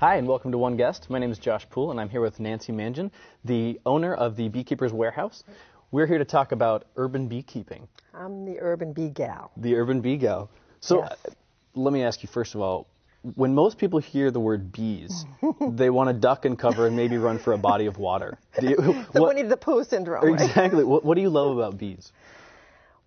Hi, and welcome to One Guest. My name is Josh Poole, and I'm here with Nancy Mangion, the owner of the Beekeeper's Warehouse. We're here to talk about urban beekeeping. I'm the urban bee gal. The urban bee gal. So, Yes. uh, let me ask you first of all when most people hear the word bees, they want to duck and cover and maybe run for a body of water. Do you, The what- Winnie the Pooh syndrome. right? exactly. What, what do you love about bees?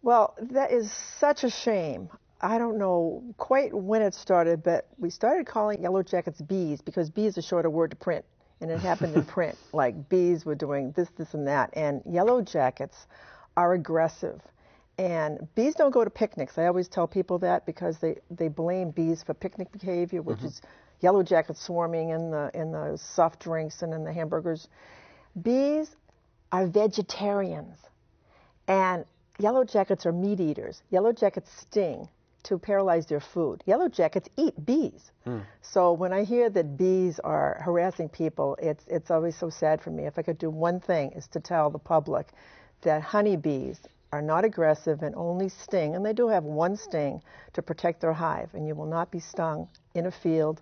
Well, that is such a shame. I don't know quite when it started, but we started calling yellow jackets bees because bee is a shorter word to print, and it happened in print. Like bees were doing this, this, and that. And yellow jackets are aggressive. And bees don't go to picnics. I always tell people that because they, they blame bees for picnic behavior, which mm-hmm. is yellow jackets swarming in the in the soft drinks and in the hamburgers. Bees are vegetarians. And yellow jackets are meat eaters. Yellow jackets sting to paralyze their food. Yellow jackets eat bees. Hmm. So when I hear that bees are harassing people, it's it's always so sad for me. If I could do one thing is to tell the public that honeybees are not aggressive and only sting, and they do have one sting to protect their hive, and you will not be stung in a field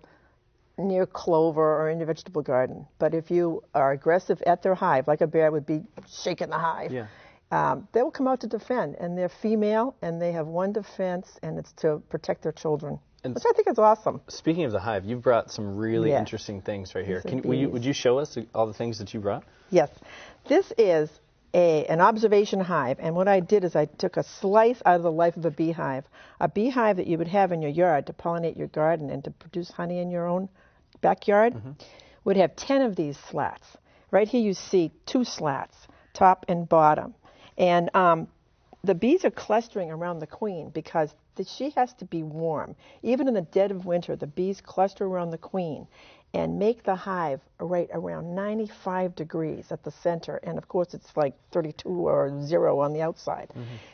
near clover or in your vegetable garden. But if you are aggressive at their hive, like a bear would be shaking the hive, Yeah. Um, they will come out to defend. And they're female, and they have one defense, and it's to protect their children, And- which I think is awesome. Speaking of the hive, you've brought some really interesting things right here. Can, will you, would you show us all the things that you brought? Yes, this is a, an observation hive, and what I did is I took a slice out of the life of a beehive, a beehive that you would have in your yard to pollinate your garden and to produce honey in your own backyard, would have 10 of these slats. Right here you see two slats, top and bottom, and um, the bees are clustering around the queen because the, she has to be warm. Even in the dead of winter, the bees cluster around the queen and make the hive right around 95 degrees at the center. And of course, it's like 32 or zero on the outside.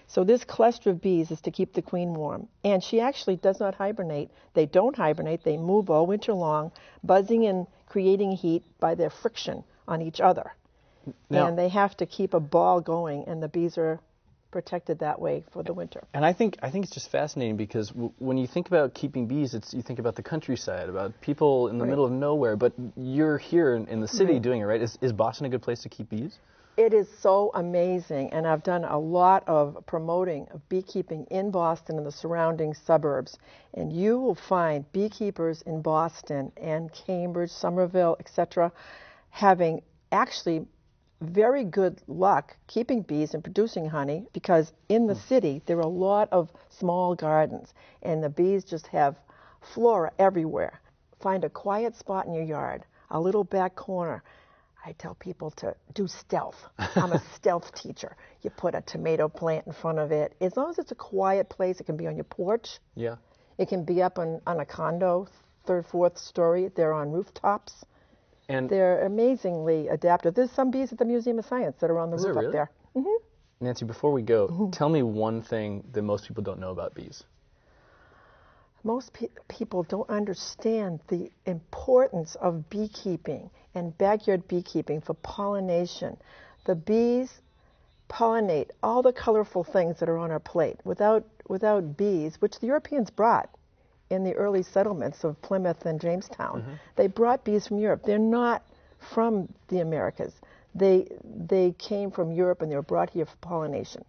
So this cluster of bees is to keep the queen warm. And she actually does not hibernate. They don't hibernate. They move all winter long, buzzing and creating heat by their friction on each other. Now- and they have to keep a ball going, and the bees are protected that way for the winter. And I think I think it's just fascinating because w- when you think about keeping bees, it's you think about the countryside, about people in the Right. middle of nowhere. But you're here in, in the city Right. doing it, right? Is, is Boston a good place to keep bees? It is so amazing, and I've done a lot of promoting of beekeeping in Boston and the surrounding suburbs. And you will find beekeepers in Boston and Cambridge, Somerville, etc., having actually very good luck keeping bees and producing honey because in the city there are a lot of small gardens and the bees just have flora everywhere. Find a quiet spot in your yard, a little back corner. I tell people to do stealth. I'm a stealth teacher. You put a tomato plant in front of it. As long as it's a quiet place, it can be on your porch. Yeah. It can be up on, on a condo, third, fourth story. They're on rooftops. And They're amazingly adaptive. There's some bees at the Museum of Science that are on the Is there roof really? up there. Nancy, before we go, Mm-hmm. tell me one thing that most people don't know about bees. Most pe- people don't understand the importance of beekeeping and backyard beekeeping for pollination. The bees pollinate all the colorful things that are on our plate. Without, without bees, which the Europeans brought in the early settlements of Plymouth and Jamestown, they brought bees from Europe. They're not from the Americas. They, they came from Europe and they were brought here for pollination.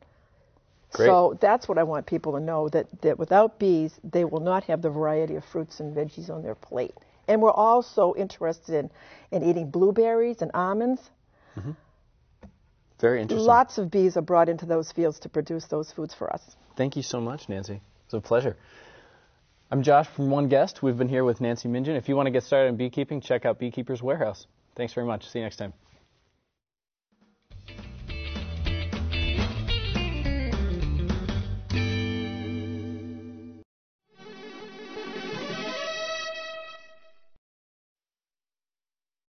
Great. So that's what I want people to know that, that without bees, they will not have the variety of fruits and veggies on their plate. And we're also interested in, in eating blueberries and almonds. Mhm. Very interesting. Lots of bees are brought into those fields to produce those foods for us. Thank you so much, Nancy. It's a pleasure. I'm Josh from One Guest. We've been here with Nancy Mangion. If you want to get started in beekeeping, check out Beekeeper's Warehouse. Thanks very much. See you next time.